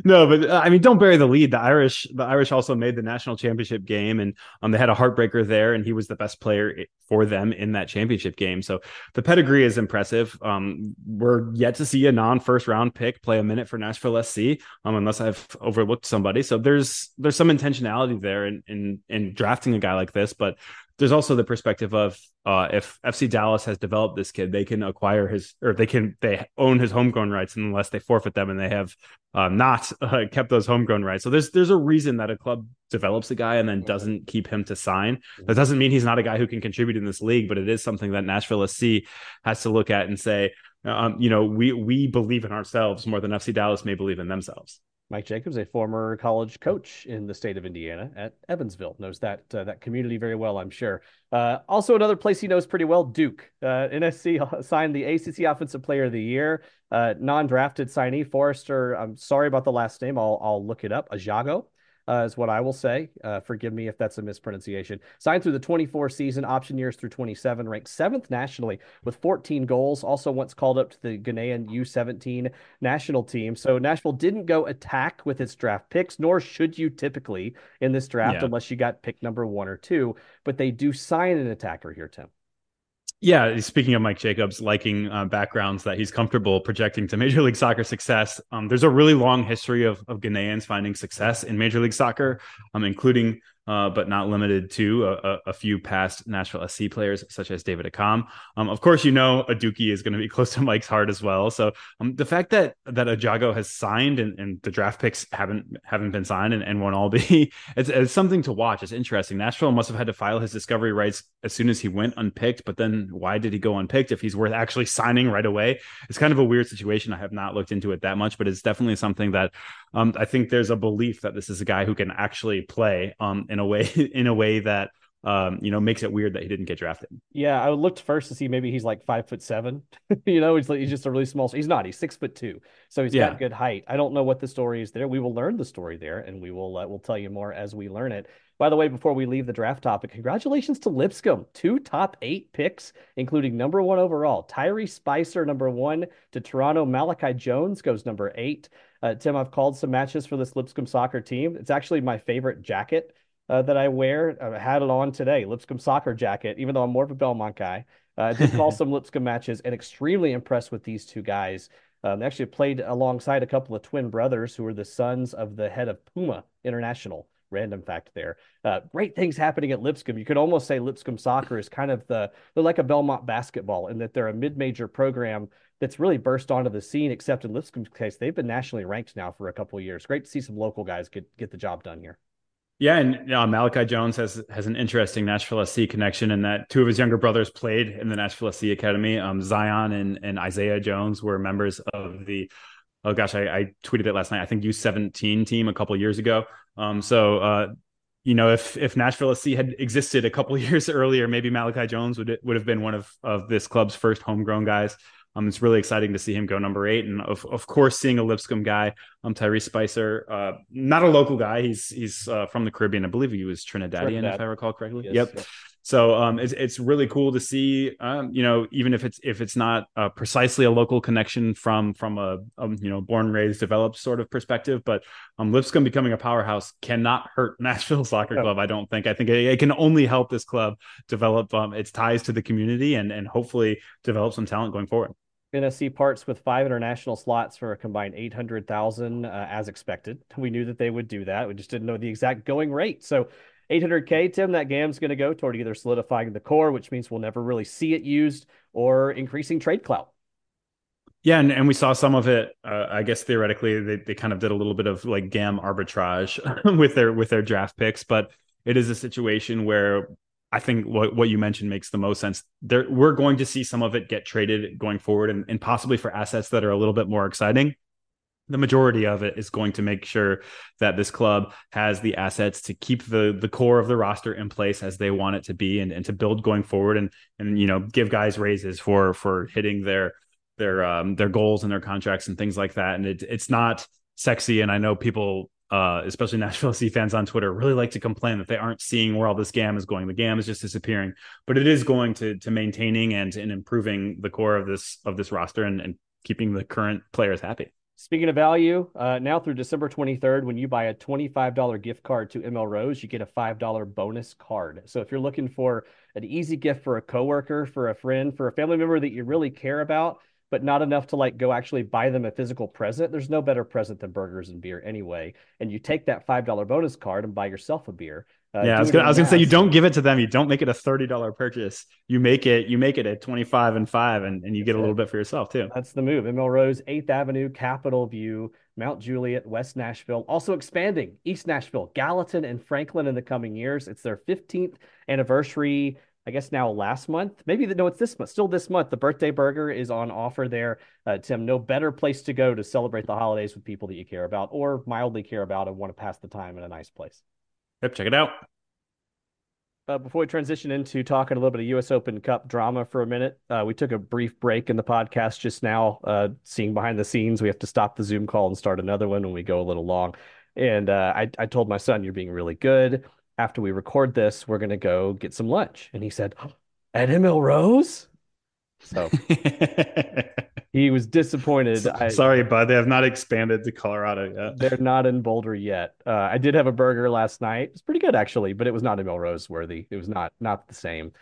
no, but uh, I mean, don't bury the lead. The Irish, the Irish also made the national championship game, and um, they had a heartbreaker there, and he was the best player for them in that championship game. So the pedigree is impressive. Um, we're yet to see a non-first round pick play a minute for Nashville SC, um, unless I've overlooked somebody. So there's there's some intentionality there in in in drafting a guy like this, but there's also the perspective of uh, if FC Dallas has developed this kid, they can acquire his or they can they own his homegrown rights unless they forfeit them, and they have uh, not <laughs> uh, kept those homegrown rights. So there's there's a reason that a club develops a guy and then doesn't keep him to sign. That doesn't mean he's not a guy who can contribute in this league, but it is something that Nashville SC has to look at and say, um, you know, we we believe in ourselves more than FC Dallas may believe in themselves. Mike Jacobs, a former college coach in the state of Indiana at Evansville, knows that uh, that community very well, I'm sure. Uh, also, another place he knows pretty well, Duke. Uh, NSC <laughs> signed the ACC Offensive Player of the Year, uh, non-drafted signee Forrester. I'm sorry about the last name. I'll I'll look it up. Ajago uh, is what I will say. Uh, forgive me if that's a mispronunciation. Signed through the 24 season, option years through 27, ranked seventh nationally with 14 goals. Also, once called up to the Ghanaian U17 national team. So Nashville didn't go attack with its draft picks, nor should you typically in this draft yeah. unless you got pick number one or two. But they do sign an attacker here, Tim. Yeah, speaking of Mike Jacobs liking uh, backgrounds that he's comfortable projecting to Major League Soccer success, um, there's a really long history of, of Ghanaians finding success in Major League Soccer, um, including uh, but not limited to a, a, few past Nashville SC players, such as David Accam. Um, of course, you know Aduki is going to be <laughs> close to Mike's heart as well. So um, the fact that that Ajago has signed and, and, the draft picks haven't haven't been signed and, and won't all be, <laughs> it's, it's something to watch. It's interesting. Nashville must have had to file his discovery rights as soon as he went unpicked, but then why did he go unpicked if he's worth actually signing right away? It's kind of a weird situation. I have not looked into it that much, but it's definitely something that um, I think there's a belief that this is a guy who can actually play um, in a way <laughs> in a way that um, you know, makes it weird that he didn't get drafted. Yeah, I looked first to see maybe he's like five foot seven. <laughs> you know, he's like he's just a really small. He's not. He's six foot two, so he's yeah. got good height. I don't know what the story is there. We will learn the story there, and we will uh, we'll tell you more as we learn it. By the way, before we leave the draft topic, congratulations to Lipscomb. Two top eight picks, including number one overall. Tyrese Spicer, number one to Toronto. Malachi Jones goes number eight. Uh, Tim, I've called some matches for this Lipscomb soccer team. It's actually my favorite jacket uh, that I wear. I had it on today, Lipscomb soccer jacket, even though I'm more of a Belmont guy. Uh, I did call <laughs> some Lipscomb matches and extremely impressed with these two guys. Um, they actually played alongside a couple of twin brothers who are the sons of the head of Puma International. Random fact there. Uh, great things happening at Lipscomb. You could almost say Lipscomb soccer is kind of the, they're like a Belmont basketball in that they're a mid major program that's really burst onto the scene, except in Lipscomb's case, they've been nationally ranked now for a couple of years. Great to see some local guys get, get the job done here. Yeah, and uh, Malachi Jones has has an interesting Nashville SC connection in that two of his younger brothers played in the Nashville SC Academy. Um, Zion and, and Isaiah Jones were members of the oh gosh, I, I tweeted it last night. I think U17 team a couple years ago. Um, so uh, you know, if if Nashville SC had existed a couple <laughs> years earlier, maybe Malachi Jones would would have been one of of this club's first homegrown guys. Um, it's really exciting to see him go number eight, and of, of course, seeing a Lipscomb guy, um, Tyrese Spicer, uh, not a local guy. He's he's uh, from the Caribbean. I believe he was Trinidadian, Trinidad. if I recall correctly. Yes, yep. So um, it's it's really cool to see. Um, you know, even if it's if it's not uh, precisely a local connection from from a, a, you know born raised developed sort of perspective, but um, Lipscomb becoming a powerhouse cannot hurt <laughs> Nashville Soccer Club. I don't think. I think it, it can only help this club develop um, its ties to the community and and hopefully develop some talent going forward. NSC parts with five international slots for a combined 800,000 uh, as expected. We knew that they would do that. We just didn't know the exact going rate. So 800K, Tim, that GAM's going to go toward either solidifying the core, which means we'll never really see it used, or increasing trade clout. Yeah, and, and we saw some of it. Uh, I guess theoretically, they, they kind of did a little bit of like GAM arbitrage <laughs> with their with their draft picks, but it is a situation where I think what, what you mentioned makes the most sense. There, we're going to see some of it get traded going forward, and, and possibly for assets that are a little bit more exciting. The majority of it is going to make sure that this club has the assets to keep the the core of the roster in place as they want it to be, and, and to build going forward, and and you know give guys raises for for hitting their their um their goals and their contracts and things like that. And it, it's not sexy, and I know people uh, especially Nashville SC fans on Twitter, really like to complain that they aren't seeing where all this GAM is going. The GAM is just disappearing, but it is going to to maintaining and and improving the core of this of this roster and, and keeping the current players happy. Speaking of value, uh, now through December 23rd, when you buy a $25 gift card to ML Rose, you get a $5 bonus card. So if you're looking for an easy gift for a coworker, for a friend, for a family member that you really care about, but not enough to like go actually buy them a physical present. There's no better present than burgers and beer anyway. And you take that five dollar bonus card and buy yourself a beer. Uh, yeah, I was gonna, I was gonna say you don't give it to them. You don't make it a thirty dollar purchase. You make it you make it a twenty five and five, and, and you get a little bit for yourself too. That's the move. ML Rose, Eighth Avenue, Capitol View, Mount Juliet, West Nashville, also expanding East Nashville, Gallatin, and Franklin in the coming years. It's their fifteenth anniversary I guess now last month, maybe the, no, it's this month, still this month. The birthday burger is on offer there. Uh, Tim, no better place to go to celebrate the holidays with people that you care about or mildly care about and want to pass the time in a nice place. Yep, check it out. Uh, before we transition into talking a little bit of U.S. Open Cup drama for a minute, uh, we took a brief break in the podcast just now, uh, seeing behind the scenes. We have to stop the Zoom call and start another one when we go a little long. And uh, I, I told my son, "You're being really good after we record this, we're going to go get some lunch. And he said, at ML Rose? So <laughs> he was disappointed. I, Sorry, bud. They have not expanded to Colorado yet. They're not in Boulder yet. Uh, I did have a burger last night. It's pretty good actually, but it was not ML Rose worthy. It was not not the same.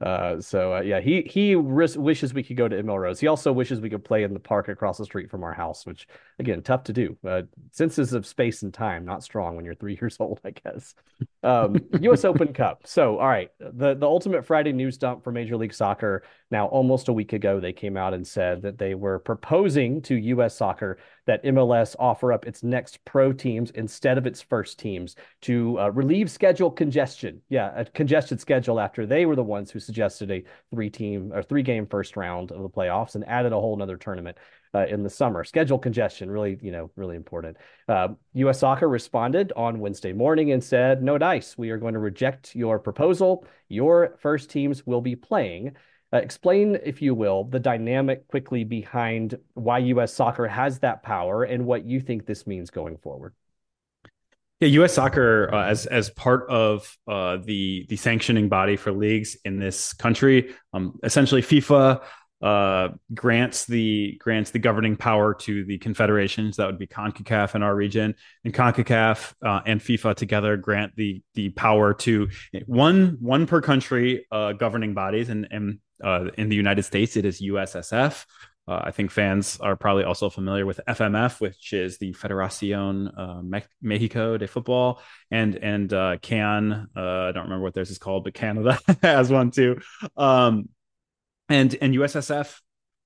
Uh, so uh, yeah, he he wishes we could go to ML Rose. He also wishes we could play in the park across the street from our house, which again, tough to do. Uh, senses of space and time not strong when you're three <laughs> years old, I guess. Um, U.S. <laughs> Open Cup. So all right, the the ultimate Friday news dump for Major League Soccer. Now, almost a week ago, they came out and said that they were proposing to U.S. Soccer that MLS offer up its next pro teams instead of its first teams to uh, relieve schedule congestion. Yeah, a congested schedule after they were the ones who suggested a three team or three game first round of the playoffs and added a whole nother tournament. Uh, in the summer. Schedule congestion, really, you know, really important. Uh, U.S. Soccer responded on Wednesday morning and said, "No dice. We are going to reject your proposal. Your first teams will be playing." Uh, explain, if you will, the dynamic quickly behind why U.S. soccer has that power and what you think this means going forward. Yeah, U.S. Soccer, uh, as as part of uh, the the sanctioning body for leagues in this country, um, essentially FIFA uh, grants the grants the governing power to the confederations. That would be Concacaf in our region, and Concacaf uh, and FIFA together grant the the power to one one per country uh, governing bodies, and and uh, in the United States, it is USSF. Uh, I think fans are probably also familiar with FMF, which is the Federación uh, Me- Mexico de Football, and and uh, CAN. Uh, I don't remember what theirs is called, but Canada <laughs> has one too. Um, and and USSF,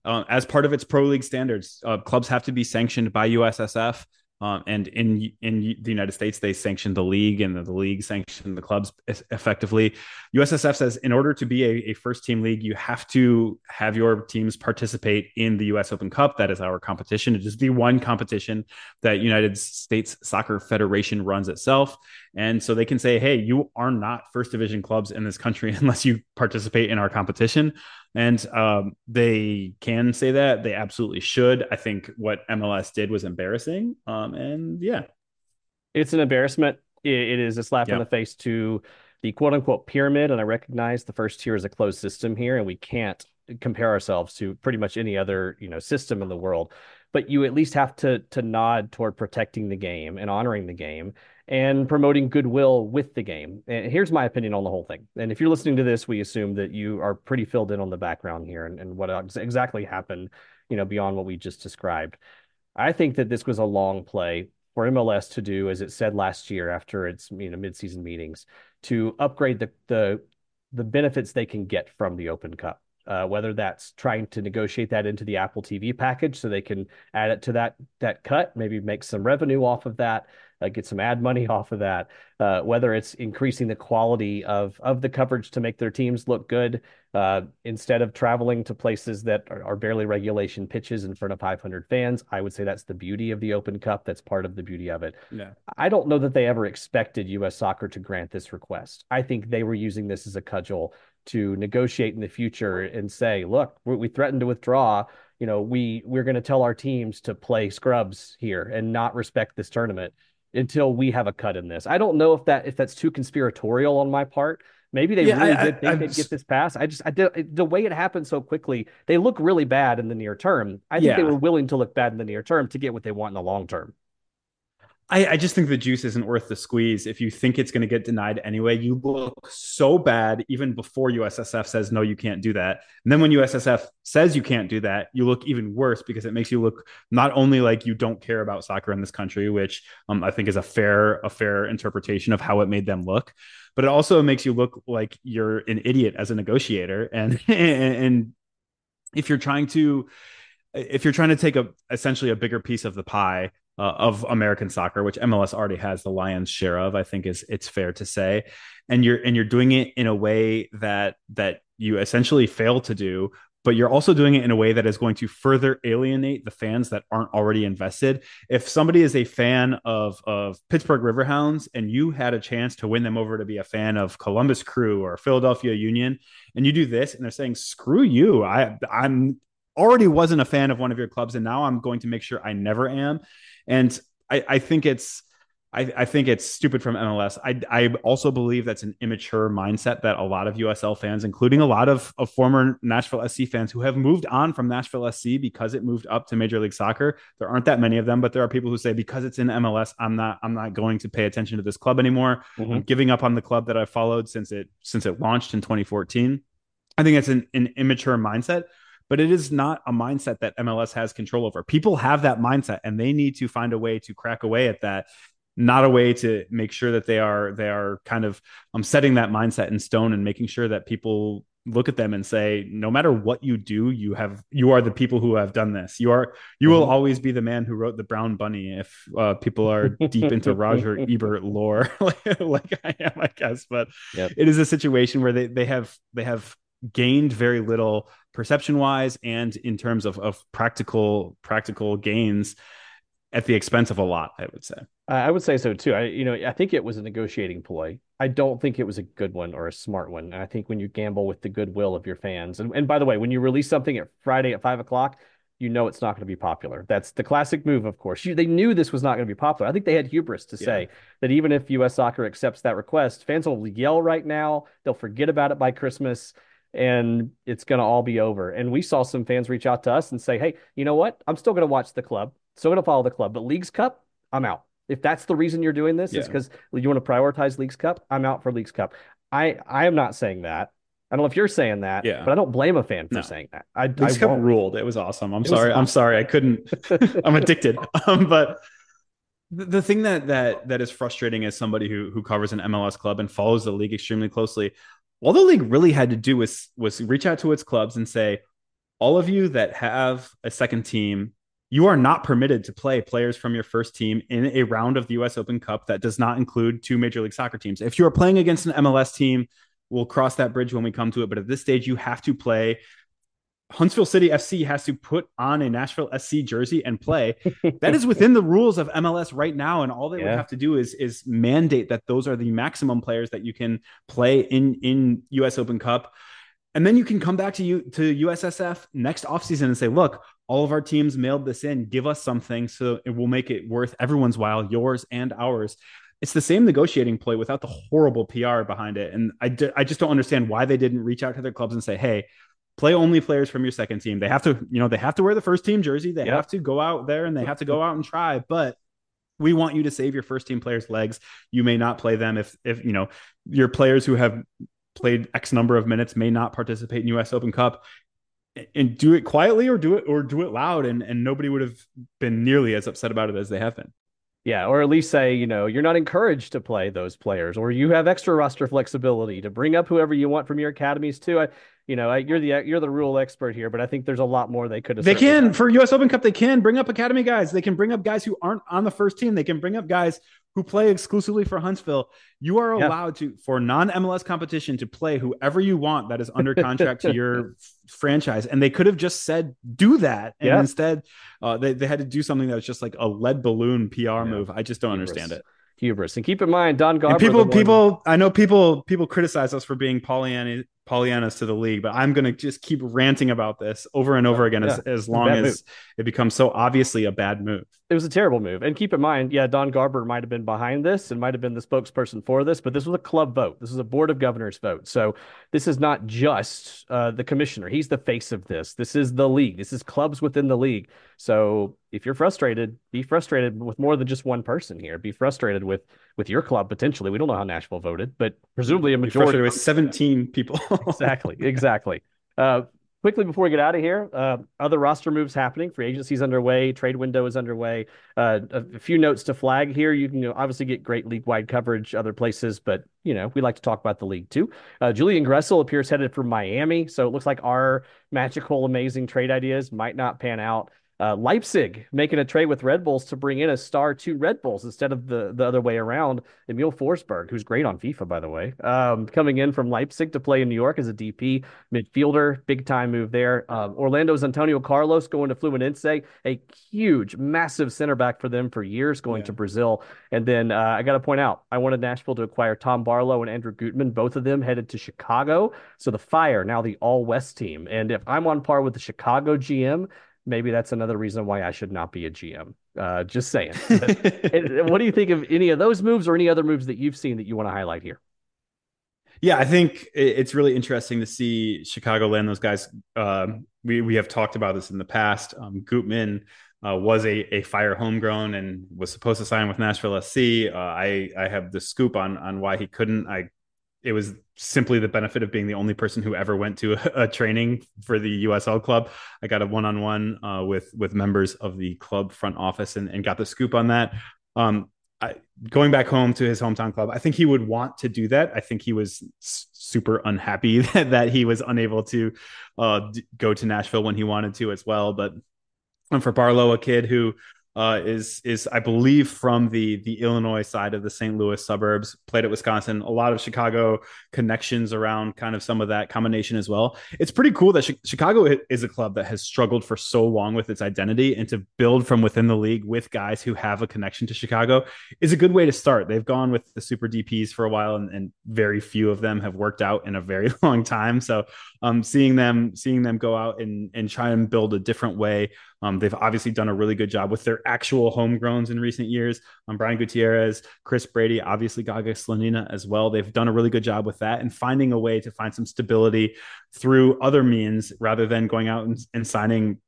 uh, as part of its pro league standards, uh, clubs have to be sanctioned by USSF. Um, and in in the United States, they sanctioned the league, and the, league sanctioned the clubs effectively. USSF says in order to be a, a, first team league, you have to have your teams participate in the U.S. Open Cup. That is our competition. It is the one competition that United States Soccer Federation runs itself, and so they can say, "Hey, you are not first division clubs in this country <laughs> unless you participate in our competition." And um, they can say that. They absolutely should. I think what MLS did was embarrassing. Um, and yeah. It's an embarrassment. it, it is a slap yep. in the face to the quote unquote pyramid. And I recognize the first tier is a closed system here, and we can't compare ourselves to pretty much any other you know system in the world but you at least have to to nod toward protecting the game and honoring the game and promoting goodwill with the game. And here's my opinion on the whole thing. And if you're listening to this, we assume that you are pretty filled in on the background here and, and what exactly happened, you know, beyond what we just described. I think that this was a long play for MLS to do, as it said last year after its you know midseason meetings, to upgrade the the the benefits they can get from the Open Cup. Uh, whether that's trying to negotiate that into the Apple TV package so they can add it to that that cut, maybe make some revenue off of that, uh, get some ad money <laughs> off of that. Uh, whether it's increasing the quality of of the coverage to make their teams look good uh, instead of traveling to places that are, are, barely regulation pitches in front of 500 fans. I would say that's the beauty of the Open Cup. That's part of the beauty of it. Yeah. I don't know that they ever expected U.S. Soccer to grant this request. I think they were using this as a cudgel to negotiate in the future and say, look, we threatened to withdraw. You know, we we're going to tell our teams to play scrubs here and not respect this tournament until we have a cut in this. I don't know if that if that's too conspiratorial on my part. Maybe they yeah, really I, did think I, they'd get this pass. I just I did the way it happened so quickly. They look really bad in the near term. I think yeah. they were willing to look bad in the near term to get what they want in the long term. I, I, just think the juice isn't worth the squeeze. If you think it's going to get denied anyway, you look so bad even before USSF says, no, you can't do that. And then when USSF says you can't do that, you look even worse because it makes you look not only like you don't care about soccer in this country, which um, I think is a fair, a fair interpretation of how it made them look, but it also makes you look like you're an idiot as a negotiator. And, and, <laughs> and if you're trying to, if you're trying to take a essentially a bigger piece of the pie uh, of American soccer, which MLS already has the lion's share of, I think is it's fair to say, and you're and you're doing it in a way that that you essentially fail to do, but you're also doing it in a way that is going to further alienate the fans that aren't already invested. If somebody is a fan of of Pittsburgh Riverhounds and you had a chance to win them over to be a fan of Columbus Crew or Philadelphia Union, and you do this, and they're saying, "Screw you! I I'm." already wasn't a fan of one of your clubs and now i'm going to make sure i never am and I, I think it's I, I, think it's stupid from MLS. I, I also believe that's an immature mindset that a lot of USL fans, including a lot of, of former Nashville SC fans who have moved on from Nashville SC because it moved up to Major League Soccer. There aren't that many of them, but there are people who say because it's in MLS, I'm not I'm not going to pay attention to this club anymore. Mm-hmm. I'm giving up on the club that I followed since it since it launched in 2014. I think it's an, an immature mindset but it is not a mindset that MLS has control over. People have that mindset and they need to find a way to crack away at that not a way to make sure that they are they are kind of um, setting that mindset in stone and making sure that people look at them and say no matter what you do you have you are the people who have done this you are you will mm-hmm. always be the man who wrote the brown bunny if uh, people are deep into roger <laughs> ebert lore like, <laughs> like i am i guess but yep. it is a situation where they they have they have gained very little perception wise and in terms of, of practical practical gains at the expense of a lot i would say i would say so too i you know i think it was a negotiating ploy i don't think it was a good one or a smart one and i think when you gamble with the goodwill of your fans and, and by the way when you release something at friday at five o'clock you know it's not going to be popular. That's the classic move, of course. You, they knew this was not going to be popular. I think they had hubris to yeah. say that even if U.S. Soccer accepts that request, fans will yell right now. They'll forget about it by Christmas and it's going to all be over. And we saw some fans reach out to us and say, hey, you know what? I'm still going to watch the club, still going to follow the club, but Leagues Cup, I'm out. If that's the reason you're doing this, yeah. it's because you want to prioritize Leagues Cup, I'm out for Leagues Cup. I, I am not saying that. I don't know if you're saying that, yeah. but I don't blame a fan for no. saying that. I, Leagues I Cup ruled. It was awesome. I'm it sorry. Awesome. I'm sorry. I couldn't. <laughs> I'm addicted. Um, but the, the thing that that that is frustrating as somebody who who covers an MLS club and follows the league extremely closely all the league really had to do was was reach out to its clubs and say, all of you that have a second team, you are not permitted to play players from your first team in a round of the US Open Cup that does not include two Major League Soccer teams. If you are playing against an MLS team, we'll cross that bridge when we come to it. But at this stage, you have to play Huntsville City FC has to put on a Nashville SC jersey and play. <laughs> that is within the rules of MLS right now, and all they yeah. would have to do is is mandate that those are the maximum players that you can play in in US Open Cup. And then you can come back to you to USSF next offseason and say, look, all of our teams mailed this in. Give us something so it will make it worth everyone's while, yours and ours. It's the same negotiating play without the horrible PR behind it. And I, d- I just don't understand why they didn't reach out to their clubs and say, hey, play only players from your second team. They have to, you know, they have to wear the first team jersey. They yep. have to go out there and they have to go out and try. But we want you to save your first team players' legs. You may not play them if, if you know, your players who have played X number of minutes may not participate in U.S. Open Cup. And do it quietly or do it or do it loud, and and nobody would have been nearly as upset about it as they have been. Yeah, or at least say, you know, you're not encouraged to play those players, or you have extra roster flexibility to bring up whoever you want from your academies too. I, you know, you're the you're the rule expert here, but I think there's a lot more they could have. They can done. for U.S. Open Cup. They can bring up academy guys. They can bring up guys who aren't on the first team. They can bring up guys who play exclusively for Huntsville. You are allowed yeah. to, for non MLS competition, to play whoever you want that is under contract to your <laughs> franchise. And they could have just said, do that. And yeah. instead, uh, they, they had to do something that was just like a lead balloon PR yeah. move. I just don't understand it hubris. And keep in mind, Don Garber. And people, people, I know people, people criticize us for being Pollyanna, Pollyannas to the league, but I'm going to just keep ranting about this over and over again yeah, as, as long as it becomes so obviously a bad move. It was a terrible move. And keep in mind, yeah, Don Garber might have been behind this and might have been the spokesperson for this, but this was a club vote. This is a board of governors vote. So this is not just uh, the commissioner. He's the face of this. This is the league. This is clubs within the league. So if you're frustrated, be frustrated with more than just one person here. Be frustrated with with your club potentially. We don't know how Nashville voted, but presumably a majority with 17 people. <laughs> exactly, <laughs> exactly. Uh, quickly before we get out of here, uh, other roster moves happening. Free agency is underway. Trade window is underway. Uh, a, a, few notes to flag here. You can obviously get great league wide coverage other places, but you know we like to talk about the league too. Uh, Julian Gressel appears headed for Miami, so it looks like our magical, amazing trade ideas might not pan out. Uh, Leipzig making a trade with Red Bulls to bring in a star to Red Bulls instead of the, the other way around. Emil Forsberg, who's great on FIFA, by the way, um, coming in from Leipzig to play in New York as a DP midfielder. Big time move there. Um, Orlando's Antonio Carlos going to Fluminense, a huge, massive center back for them for years, going yeah. to Brazil. And then uh, I got to point out, I wanted Nashville to acquire Tom Barlow and Andrew Gutman. Both of them headed to Chicago. So the Fire, now the All West team. And if I'm on par with the Chicago GM, maybe that's another reason why I should not be a GM. Uh, just saying. <laughs> what do you think of any of those moves or any other moves that you've seen that you want to highlight here? Yeah, I think it's really interesting to see Chicago land those guys. Uh, we we have talked about this in the past. Um, Gutman uh, was a, a fire homegrown and was supposed to sign with Nashville SC. Uh, I I have the scoop on on why he couldn't. I it was simply the benefit of being the only person who ever went to a, a training for the USL club. I got a one-on-one uh, with with members of the club front office and, and got the scoop on that. Um, I, going back home to his hometown club, I think he would want to do that. I think he was super unhappy <laughs> that, that he was unable to uh, d- go to Nashville when he wanted to as well. But um, for Barlow, a kid who uh, is is I believe from the the Illinois side of the St. Louis suburbs. Played at Wisconsin. A lot of Chicago connections around kind of some of that combination as well. It's pretty cool that Chicago is a club that has struggled for so long with its identity, and to build from within the league with guys who have a connection to Chicago is a good way to start. They've gone with the super DPS for a while, and, and very few of them have worked out in a very <laughs> long time. So, um, seeing them seeing them go out and and try and build a different way um, they've obviously done a really good job with their actual homegrowns in recent years. Um, Brian Gutierrez, Chris Brady, obviously Gaga Slonina as well. They've done a really good job with that and finding a way to find some stability through other means rather than going out and, and signing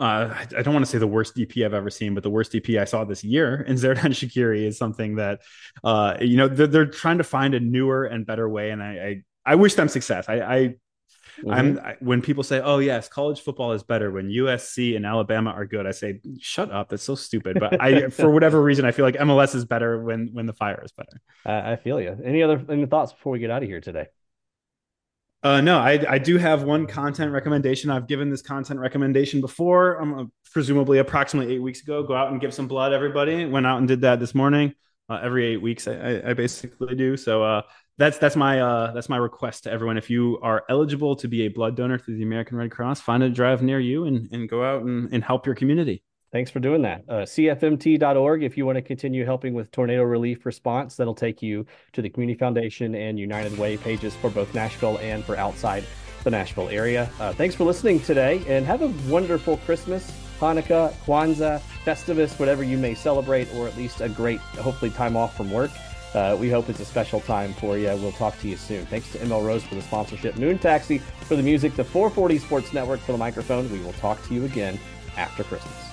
uh, I don't want to say the worst DP I've ever seen, but the worst DP I saw this year in Xherdan <laughs> Shaqiri is something that, uh, you know, they're, they're, trying to find a newer and better way. And I, I, I wish them success. I, I Mm-hmm. I'm I, when people say, "Oh yes, college football is better when USC and Alabama are good," I say, "Shut up! That's so stupid." But I, <laughs> for whatever reason, I feel like MLS is better when when the Fire is better. I, I feel you. Any other any thoughts before we get out of here today? Uh, no, I, I do have one content recommendation. I've given this content recommendation before, um, presumably approximately eight weeks ago. Go out and give some blood, everybody. Went out and did that this morning. Uh, every eight weeks, I, I, basically do. So uh, that's that's my uh, that's my request to everyone. If you are eligible to be a blood donor through the American Red Cross, find a drive near you and, and go out and, and help your community. Thanks for doing that. Uh, CFMT.org, if you want to continue helping with tornado relief response, that'll take you to the Community Foundation and United Way pages for both Nashville and for outside the Nashville area. Uh, thanks for listening today and have a wonderful Christmas, Hanukkah, Kwanzaa, Festivus, whatever you may celebrate, or at least a great, hopefully, time off from work. Uh, we hope it's a special time for you. We'll talk to you soon. Thanks to ML Rose for the sponsorship, Moon Taxi for the music, the 440 Sports Network for the microphone. We will talk to you again after Christmas.